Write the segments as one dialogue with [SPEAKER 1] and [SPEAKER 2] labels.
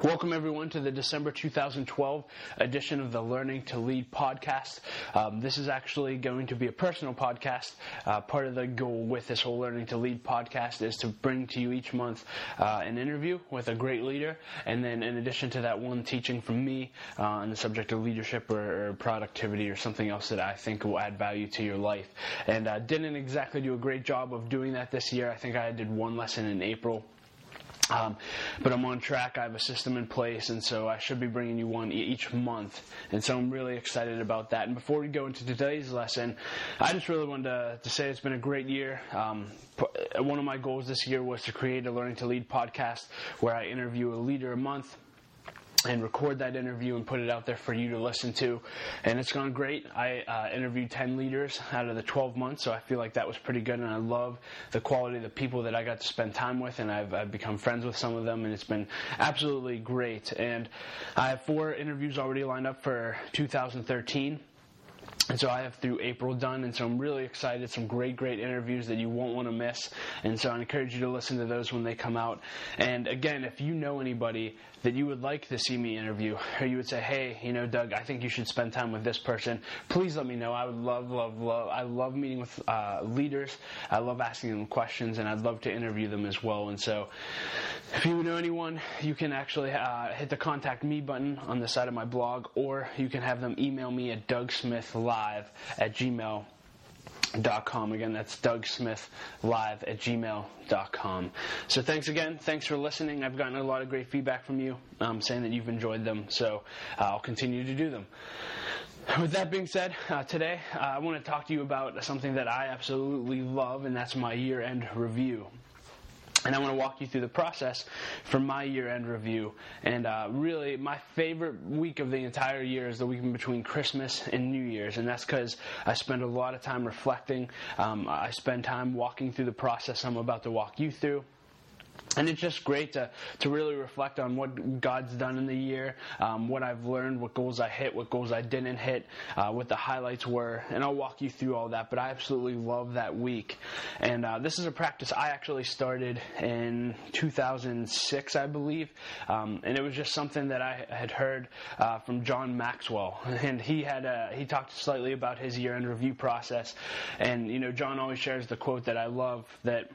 [SPEAKER 1] Welcome, everyone, to the December 2012 edition of the Learning to Lead podcast. Um, this is actually going to be a personal podcast. Uh, part of the goal with this whole Learning to Lead podcast is to bring to you each month uh, an interview with a great leader, and then in addition to that, one teaching from me uh, on the subject of leadership or, or, productivity or something else that I think will add value to your life. And uh, didn't exactly do a great job of doing that this year. I think I did one lesson in April um, but I'm on track. I have a system in place, and so I should be bringing you one each month. And so I'm really excited about that. And before we go into today's lesson, I just really wanted to, to say it's been a great year. Um, one of my goals this year was to create a Learning to Lead podcast where I interview a leader a month and record that interview and put it out there for you to listen to. And it's gone great. I uh, interviewed 10 leaders out of the 12 months, so I feel like that was pretty good. And I love the quality of the people that I got to spend time with, and I've, I've become friends with some of them, and it's been absolutely great. And I have four interviews already lined up for 2013. And so I have through April done, and so I'm really excited. Some great, great interviews that you won't want to miss. And so I encourage you to listen to those when they come out. And again, if you know anybody that you would like to see me interview, or you would say, hey, you know, Doug, I think you should spend time with this person, please let me know. I would love, love, love. I love meeting with uh, leaders. I love asking them questions, and I'd love to interview them as well. And so if you know anyone, you can actually uh, hit the contact me button on the side of my blog, or you can have them email me at dougsmithlive at gmail.com. Again, that's dougsmithlive at gmail.com. So thanks again. Thanks for listening. I've gotten a lot of great feedback from you um, saying that you've enjoyed them, so uh, I'll continue to do them. With that being said, uh, today uh, I want to talk to you about something that I absolutely love, and that's my year end review and I want to walk you through the process for my year-end review. And uh, really, my favorite week of the entire year is the week between Christmas and New Year's, and that's because I spend a lot of time reflecting. Um, I spend time walking through the process I'm about to walk you through. And it's just great to, to really reflect on what God's done in the year, um, what I've learned, what goals I hit, what goals I didn't hit, uh, what the highlights were, and I'll walk you through all that. But I absolutely love that week. And uh, this is a practice I actually started in 2006, I believe. Um, and it was just something that I had heard uh, from John Maxwell. And he had uh, he talked slightly about his year end review process. And, you know, John always shares the quote that I love that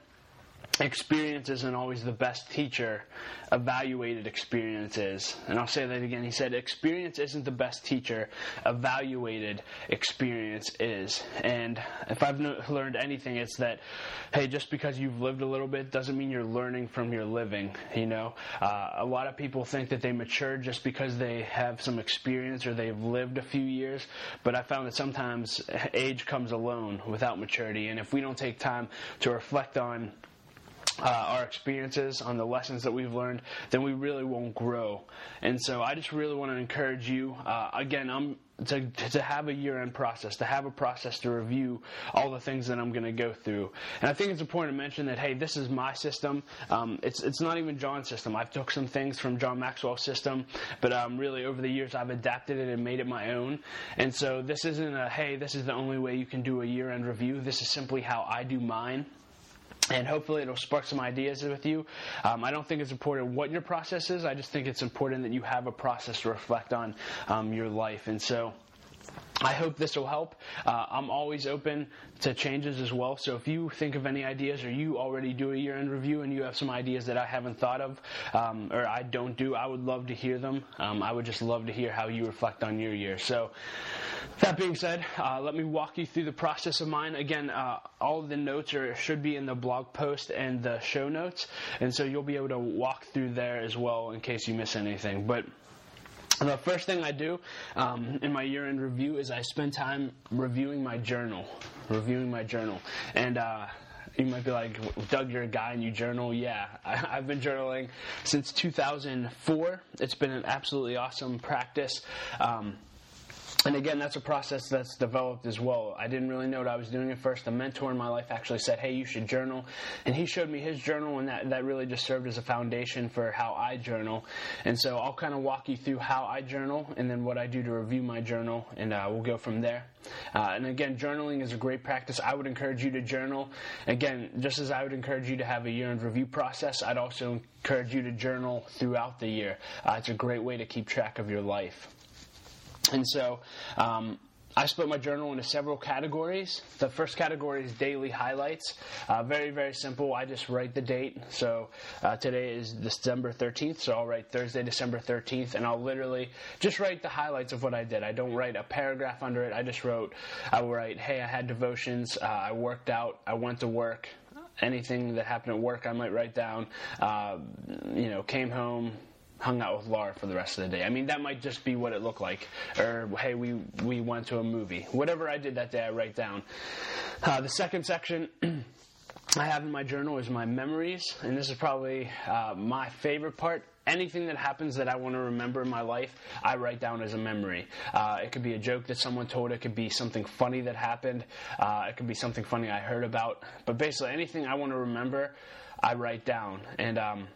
[SPEAKER 1] experience isn't always the best teacher, evaluated experience is. And I'll say that again. He said, experience isn't the best teacher, evaluated experience is. And if I've learned anything, it's that, hey, just because you've lived a little bit doesn't mean you're learning from your living, you know? Uh, a lot of people think that they mature just because they have some experience or they've lived a few years, but I found that sometimes age comes alone without maturity. And if we don't take time to reflect on uh, our experiences, on the lessons that we've learned, then we really won't grow. And so I just really want to encourage you. Uh, again, I'm to, to have a year end process, to have a process to review all the things that I'm going to go through. And I think it's important to mention that, hey, this is my system. Um, it's, it's not even John's system. I've took some things from John Maxwell's system, but um, really over the years I've adapted it and made it my own. And so this isn't a, hey, this is the only way you can do a year end review. This is simply how I do mine and hopefully it'll spark some ideas with you. Um, I don't think it's important what your process is. I just think it's important that you have a process to reflect on um, your life. And so. I hope this will help. Uh, I'm always open to changes as well. So if you think of any ideas or you already do a year end review and you have some ideas that I haven't thought of um, or I don't do, I would love to hear them. Um, I would just love to hear how you reflect on your year. So that being said, uh, let me walk you through the process of mine. Again, uh, all the notes are should be in the blog post and the show notes, and so you'll be able to walk through there as well in case you miss anything. But the first thing I do um, in my year-end review is I spend time reviewing my journal, reviewing my journal, and. Uh, you might be like, Doug, you're a guy and you journal. Yeah, I, have been journaling since 2004. It's been an absolutely awesome practice. Um, and again, that's a process that's developed as well. I didn't really know what I was doing at first. A mentor in my life actually said, "Hey, you should journal," and he showed me his journal, and that that really just served as a foundation for how I journal. And so I'll kind of walk you through how I journal, and then what I do to review my journal, and uh, we'll go from there. Uh, and again, journaling is a great practice. I would encourage you to journal. Again, just as I would encourage you to have a year-end review process, I'd also encourage you to journal throughout the year. Uh, it's a great way to keep track of your life. And so, um, I split my journal into several categories. The first category is daily highlights. Uh, very, very simple. I just write the date. So uh, today is December 13th, so I'll write Thursday, December 13th, and I'll literally just write the highlights of what I did. I don't write a paragraph under it. I just wrote, I write, hey, I had devotions, uh, I worked out, I went to work. Anything that happened at work, I might write down. Uh, you know, came home, hung out with Laura for the rest of the day. I mean, that might just be what it looked like. Or, hey, we, we went to a movie. Whatever I did that day, I write down. Uh, the second section. I have in my journal is my memories, and this is probably uh, my favorite part anything that happens that I want to remember in my life, I write down as a memory. Uh, it could be a joke that someone told, it could be something funny that happened, uh, it could be something funny I heard about. But basically, anything I want to remember, I write down. And um,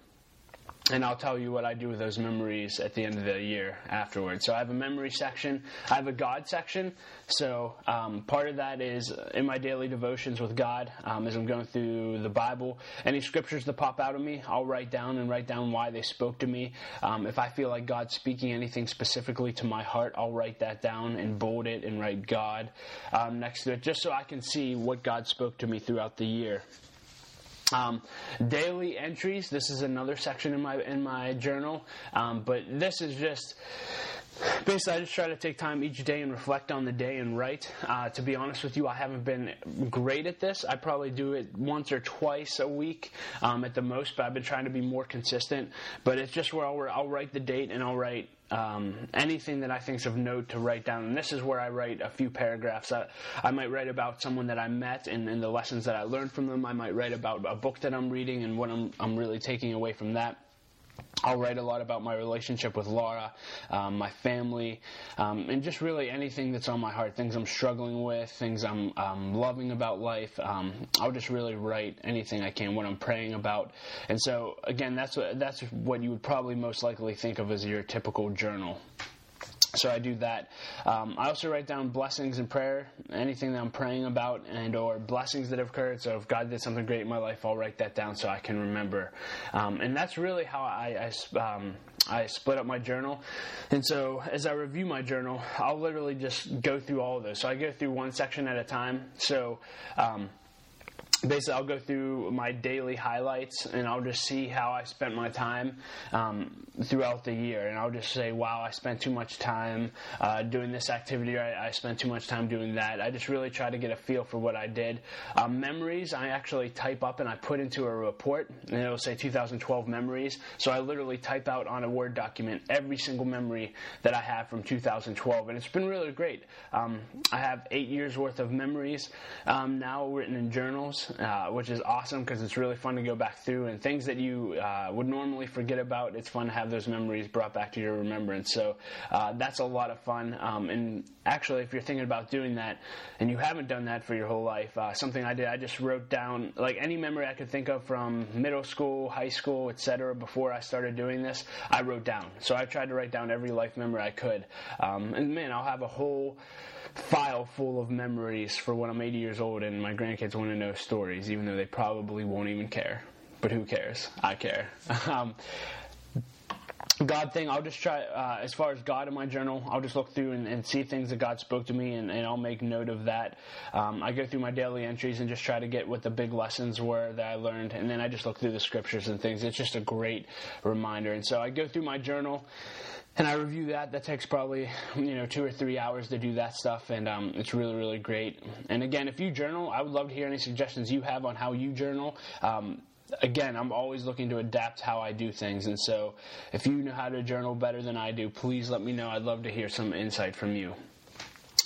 [SPEAKER 1] and I'll tell you what I do with those memories at the end of the year afterwards. So I have a memory section, I have a God section. So um, part of that is in my daily devotions with God um, as I'm going through the Bible. Any scriptures that pop out of me, I'll write down and write down why they spoke to me. Um, if I feel like God's speaking anything specifically to my heart, I'll write that down and bold it and write God um, next to it, just so I can see what God spoke to me throughout the year. Um, daily entries. This is another section in my in my journal, um, but this is just basically I just try to take time each day and reflect on the day and write. Uh, to be honest with you, I haven't been great at this. I probably do it once or twice a week um, at the most, but I've been trying to be more consistent. But it's just where I'll, I'll write the date and I'll write um, anything that I think is of note to write down. And this is where I write a few paragraphs. I, I might write about someone that I met and, and, the lessons that I learned from them. I might write about a book that I'm reading and what I'm, I'm really taking away from that. I'll write a lot about my relationship with Laura, um, my family, um, and just really anything that's on my heart, things I'm struggling with, things I'm um, loving about life. Um, I'll just really write anything I can, what I'm praying about. And so, again, that's what, that's what you would probably most likely think of as your typical journal so I do that. Um, I also write down blessings and prayer, anything that I'm praying about, and or blessings that have occurred. So if God did something great in my life, I'll write that down so I can remember. Um, and that's really how I I, um, I, split up my journal. And so as I review my journal, I'll literally just go through all of those. So I go through one section at a time. So um, basically I'll go through my daily highlights and I'll just see how I spent my time um, throughout the year. And I'll just say wow I spent too much time uh, doing this activity or I, I, spent too much time doing that. I just really try to get a feel for what I did. Um, memories I actually type up and I put into a report and it'll say 2012 memories. So I literally type out on a Word document every single memory that I have from 2012 and it's been really great. Um, I have eight years worth of memories um, now written in journals uh, which is awesome because it's really fun to go back through and things that you uh, would normally forget about. It's fun to have those memories brought back to your remembrance. So uh, that's a lot of fun. Um, and actually, if you're thinking about doing that and you haven't done that for your whole life, uh, something I did, I just wrote down like any memory I could think of from middle school, high school, etc. Before I started doing this, I wrote down. So I tried to write down every life memory I could. Um, and man, I'll have a whole file full of memories for when I'm 80 years old and my grandkids want to know stories, even though they probably won't even care. But who cares? I care. um, God thing, I'll just try, uh, as far as God in my journal, I'll just look through and, and see things that God spoke to me and, and I'll make note of that. Um, I go through my daily entries and just try to get what the big lessons were that I learned and then I just look through the scriptures and things. It's just a great reminder. And so I go through my journal and I review that. That takes probably you know two or three hours to do that stuff, and um, it's really really great. And again, if you journal, I would love to hear any suggestions you have on how you journal. Um, again, I'm always looking to adapt how I do things, and so if you know how to journal better than I do, please let me know. I'd love to hear some insight from you.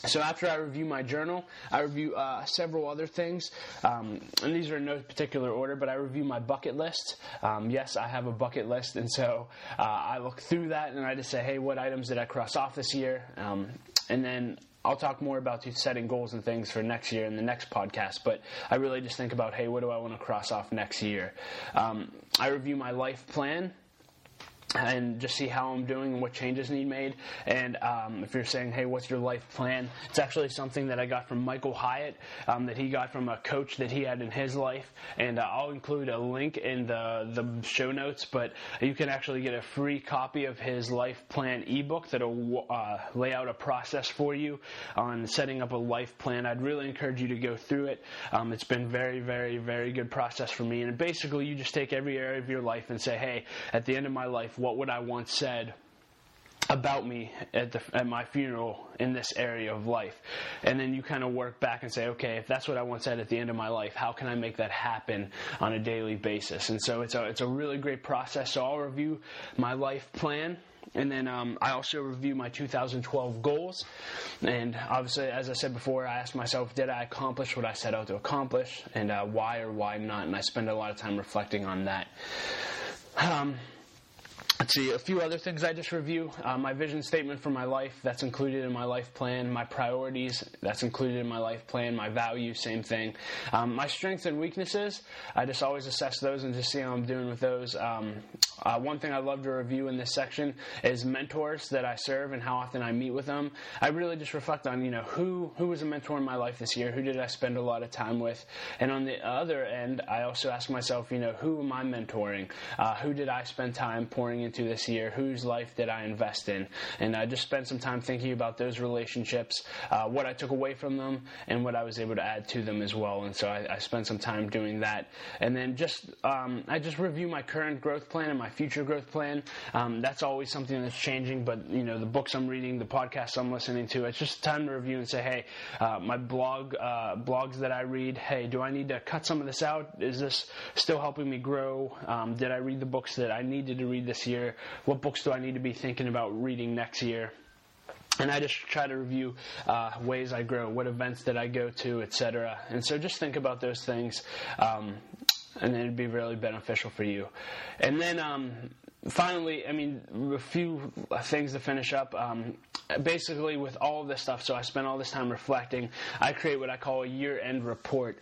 [SPEAKER 1] so after I review my journal, I review uh, several other things, um, and these are in no particular order. But I review my bucket list. Um, yes, I have a bucket list, and so uh, I look through that and I just say, hey, what items did I cross off this year? Um, and then I'll talk more about setting goals and things for next year in the next podcast, but I really just think about, hey, what do I want to cross off next year? Um, I review my life plan and just see how I'm doing and what changes need made. And um, if you're saying, hey, what's your life plan? It's actually something that I got from Michael Hyatt um, that he got from a coach that he had in his life. And uh, I'll include a link in the, the show notes, but you can actually get a free copy of his life plan ebook that'll uh, lay out a process for you on setting up a life plan. I'd really encourage you to go through it. Um, it's been very, very, very good process for me. And basically, you just take every area of your life and say, hey, at the end of my life, what would I once said about me at, the, at my funeral in this area of life. And then you kind of work back and say, okay, if that's what I once said at the end of my life, how can I make that happen on a daily basis? And so it's a, it's a really great process. So I'll review my life plan. And then um, I also review my 2012 goals. And obviously, as I said before, I ask myself, did I accomplish what I set out to accomplish? And uh, why or why not? And I spend a lot of time reflecting on that. Um, Let's see, a few other things I just review. Uh, my vision statement for my life, that's included in my life plan. My priorities, that's included in my life plan. My values, same thing. Um, my strengths and weaknesses, I just always assess those and just see how I'm doing with those. Um, uh, one thing I love to review in this section is mentors that I serve and how often I meet with them. I really just reflect on, you know, who, who was a mentor in my life this year? Who did I spend a lot of time with? And on the other end, I also ask myself, you know, who am I mentoring? Uh, who did I spend time pouring into? Into this year? Whose life did I invest in? And I just spent some time thinking about those relationships, uh, what I took away from them, and what I was able to add to them as well. And so I, I spent some time doing that. And then just um, I just review my current growth plan and my future growth plan. Um, that's always something that's changing. But you know, the books I'm reading, the podcasts I'm listening to, it's just time to review and say, hey, uh, my blog uh, blogs that I read, hey, do I need to cut some of this out? Is this still helping me grow? Um, did I read the books that I needed to read this year? Year? What books do I need to be thinking about reading next year? and I just try to review uh, ways I grow, what events did I go to, etc. And so just think about those things, um, and it'd be really beneficial for you. And then um, finally, I mean, a few things to finish up. Um, basically, with all of this stuff, so I spent all this time reflecting. I create what I call a year-end report,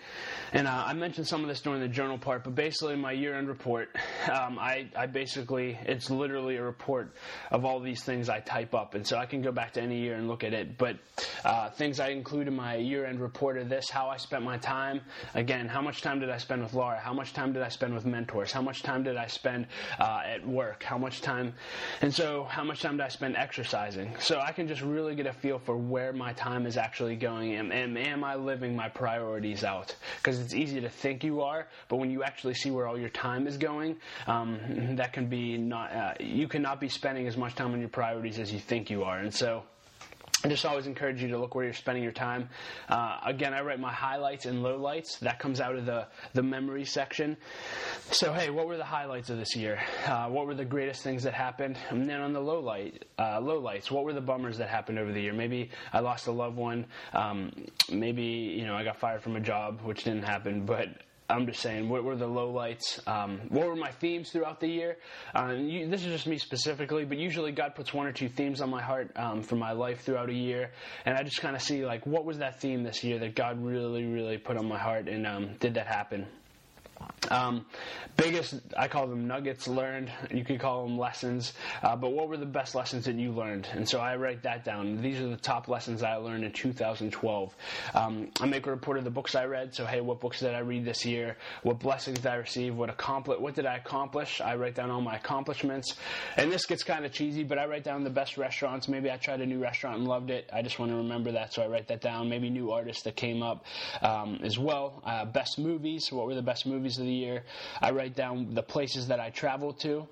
[SPEAKER 1] and uh, I mentioned some of this during the journal part. But basically, my year-end report, um, I, I basically it's literally a report of all these things I type up, and so I can go back to any year and look at it. But uh, things I include in my year-end report are this: how I spent my time. Again, how much time did I spend with Laura? How much time did I spend with mentors? How much time did I spend uh, at work? Work? How much time? And so, how much time do I spend exercising? So I can just really get a feel for where my time is actually going and, am I living my priorities out? Because it's easy to think you are, but when you actually see where all your time is going, um, that can be not, uh, you cannot be spending as much time on your priorities as you think you are. And so, I just always encourage you to look where you're spending your time. Uh, again, I write my highlights and lowlights. That comes out of the, the memory section. So, hey, what were the highlights of this year? Uh, what were the greatest things that happened? And then on the low light, uh, lowlights, what were the bummers that happened over the year? Maybe I lost a loved one. Um, maybe you know I got fired from a job, which didn't happen. But I'm just saying, what were the lowlights? Um, what were my themes throughout the year? Uh, you, this is just me specifically, but usually God puts one or two themes on my heart um, for my life throughout a year, and I just kind of see like what was that theme this year that God really, really put on my heart, and um, did that happen? Um, biggest, I call them nuggets learned. You could call them lessons. Uh, but what were the best lessons that you learned? And so I write that down. These are the top lessons I learned in 2012. Um, I make a report of the books I read. So hey, what books did I read this year? What blessings did I receive? What accompli- What did I accomplish? I write down all my accomplishments. And this gets kind of cheesy, but I write down the best restaurants. Maybe I tried a new restaurant and loved it. I just want to remember that, so I write that down. Maybe new artists that came up um, as well. Uh, best movies. What were the best movies of the year? I write down the places that I traveled to.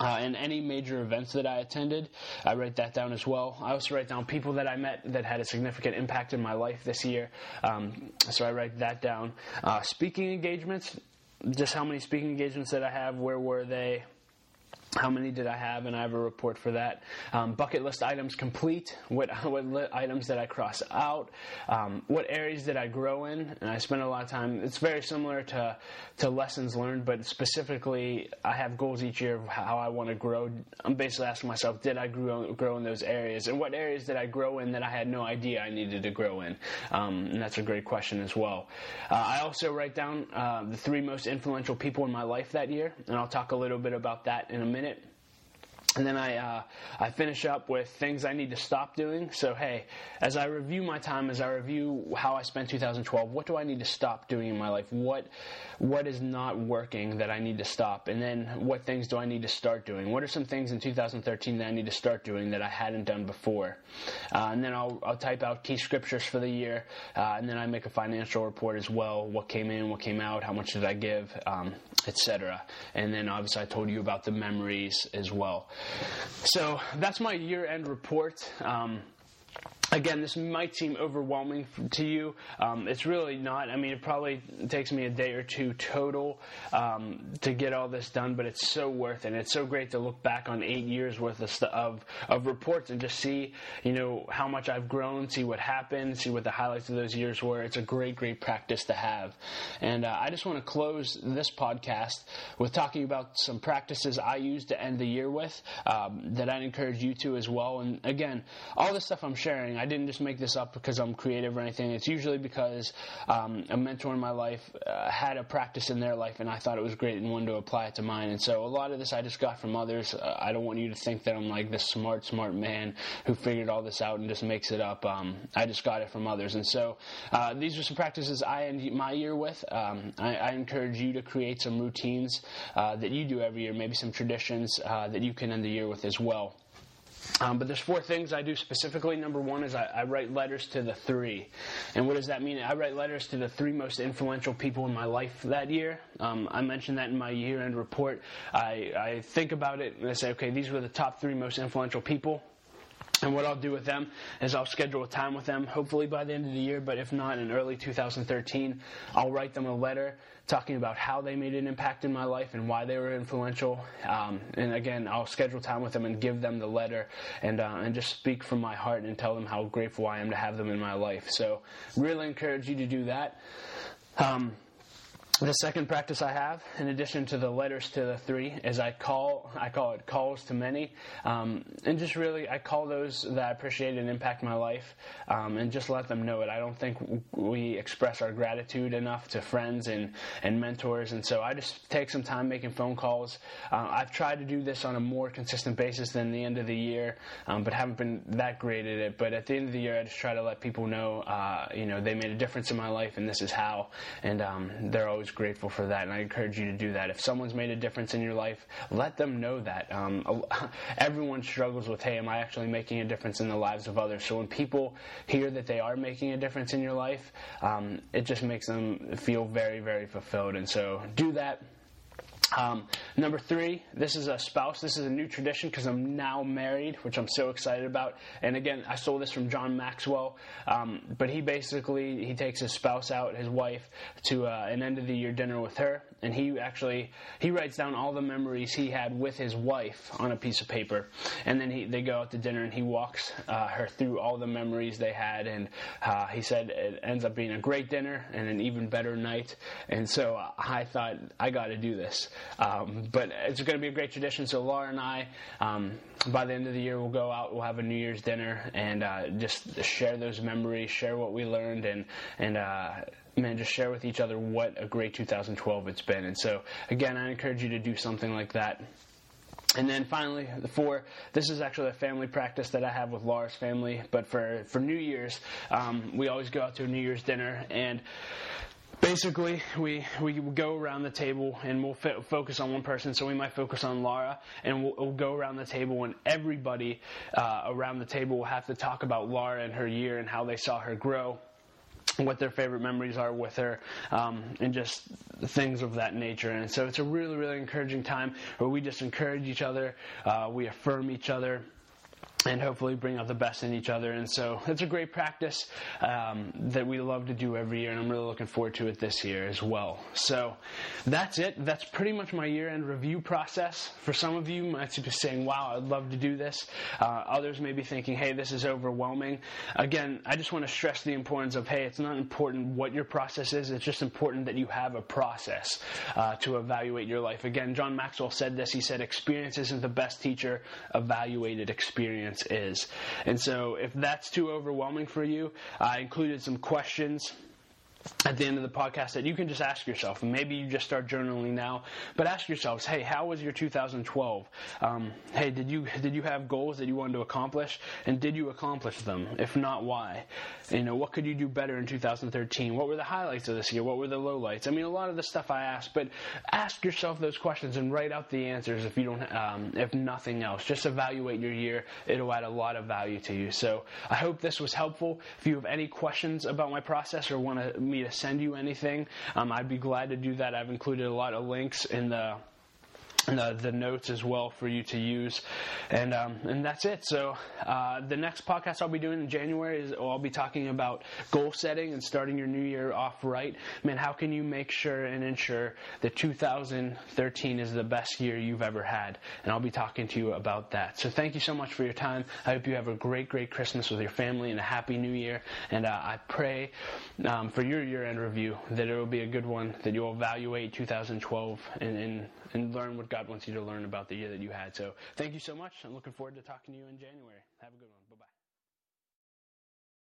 [SPEAKER 1] Uh, and any major events that I attended, I write that down as well. I also write down people that I met that had a significant impact in my life this year. Um, so I write that down. Uh, speaking engagements, just how many speaking engagements that I have, where were they? How many did I have? And I have a report for that. Um, bucket list items complete. What what items did I cross out? Um, what areas did I grow in? And I spent a lot of time. It's very similar to to lessons learned, but specifically, I have goals each year of how I want to grow. I'm basically asking myself, did I grow grow in those areas? And what areas did I grow in that I had no idea I needed to grow in? Um, and that's a great question as well. Uh, I also write down uh, the three most influential people in my life that year, and I'll talk a little bit about that in a minute it. And then I, uh, I finish up with things I need to stop doing. So, hey, as I review my time, as I review how I spent 2012, what do I need to stop doing in my life? What, what is not working that I need to stop? And then what things do I need to start doing? What are some things in 2013 that I need to start doing that I hadn't done before? Uh, and then I'll, I'll type out key scriptures for the year. Uh, and then I make a financial report as well. What came in, what came out, how much did I give, um, etc. And then obviously I told you about the memories as well. So that's my year end report. Um, Again, this might seem overwhelming to you. Um, it's really not. I mean, it probably takes me a day or two total um, to get all this done, but it's so worth it. It's so great to look back on eight years worth of, st- of, of reports and just see, you know, how much I've grown, see what happened, see what the highlights of those years were. It's a great, great practice to have. And uh, I just want to close this podcast with talking about some practices I use to end the year with um, that I'd encourage you to as well. And again, all this stuff I'm sharing I didn't just make this up because I'm creative or anything. It's usually because um, a mentor in my life uh, had a practice in their life, and I thought it was great and wanted to apply it to mine. And so a lot of this I just got from others. Uh, I don't want you to think that I'm like this smart, smart man who figured all this out and just makes it up. Um, I just got it from others. And so uh, these are some practices I end my year with. Um, I, I, encourage you to create some routines uh, that you do every year, maybe some traditions uh, that you can end the year with as well. Um, but there's four things I do specifically. Number one is I, I, write letters to the three. And what does that mean? I write letters to the three most influential people in my life that year. Um, I mentioned that in my year end report. I, I think about it and I say, okay, these were the top three most influential people. And what I'll do with them is I'll schedule a time with them, hopefully by the end of the year, but if not, in early 2013, I'll write them a letter talking about how they made an impact in my life and why they were influential. Um, and again, I'll schedule time with them and give them the letter and, uh, and just speak from my heart and tell them how grateful I am to have them in my life. So, really encourage you to do that. Um, the second practice I have, in addition to the letters to the three, is I call I call it calls to many, um, and just really I call those that I appreciate and impact my life, um, and just let them know it. I don't think we express our gratitude enough to friends and and mentors, and so I just take some time making phone calls. Uh, I've tried to do this on a more consistent basis than the end of the year, um, but haven't been that great at it. But at the end of the year, I just try to let people know, uh, you know, they made a difference in my life, and this is how, and um, they're always grateful for that, and I encourage you to do that. If someone's made a difference in your life, let them know that. Um, everyone struggles with, hey, am I actually making a difference in the lives of others? So when people hear that they are making a difference in your life, um, it just makes them feel very, very fulfilled. And so do that. Um, number three, this is a spouse. This is a new tradition because I'm now married, which I'm so excited about. And again, I stole this from John Maxwell. Um, but he basically he takes his spouse out, his wife, to uh, an end of the year dinner with her, and he actually he writes down all the memories he had with his wife on a piece of paper, and then he they go out to dinner and he walks uh, her through all the memories they had, and uh, he said it ends up being a great dinner and an even better night. And so I thought I got to do this. Um, but it's going to be a great tradition. So Laura and I, um, by the end of the year, we'll go out. We'll have a New Year's dinner and uh, just share those memories, share what we learned, and and uh, man, just share with each other what a great 2012 it's been. And so again, I encourage you to do something like that. And then finally, the four. This is actually a family practice that I have with Laura's family. But for for New Year's, um, we always go out to a New Year's dinner, and basically we we go around the table and we'll f- focus on one person so we might focus on laura and we'll, we'll go around the table and everybody uh, around the table will have to talk about laura and her year and how they saw her grow what their favorite memories are with her, um, and just things of that nature. And so it's a really, really encouraging time where we just encourage each other, uh, we affirm each other, and hopefully bring out the best in each other. And so it's a great practice um, that we love to do every year, and I'm really looking forward to it this year as well. So that's it. That's pretty much my year end review process. For some of you, might be saying, wow, I'd love to do this. Uh, others may be thinking, hey, this is overwhelming. Again, I just want to stress the importance of, hey, it's not important what your process is, it's just important that you have a process uh, to evaluate your life. Again, John Maxwell said this. He said, experience isn't the best teacher, evaluated experience experience is. And so, if that's too overwhelming for you, I included some questions at the end of the podcast that you can just ask yourself, maybe you just start journaling now, but ask yourselves, hey, how was your 2012? Um, hey, did you did you have goals that you wanted to accomplish, and did you accomplish them? If not, why? You know, what could you do better in 2013? What were the highlights of this year? What were the lowlights? I mean, a lot of the stuff I asked, but ask yourself those questions and write out the answers. If you don't, um, if nothing else, just evaluate your year. It'll add a lot of value to you. So I hope this was helpful. If you have any questions about my process or want to me to send you anything, um, I'd be glad to do that. I've included a lot of links in the the, the, notes as well for you to use. And um, and that's it. So uh, the next podcast I'll be doing in January is I'll be talking about goal setting and starting your new year off right. Man, how can you make sure and ensure that 2013 is the best year you've ever had? And I'll be talking to you about that. So thank you so much for your time. I hope you have a great, great Christmas with your family and a happy new year. And uh, I pray um, for your year end review that it will be a good one, that you'll evaluate 2012 and, and, and learn what God wants you to learn about the year that you had. So thank you so much. I'm looking forward to talking to you in January. Have a good one. Bye bye.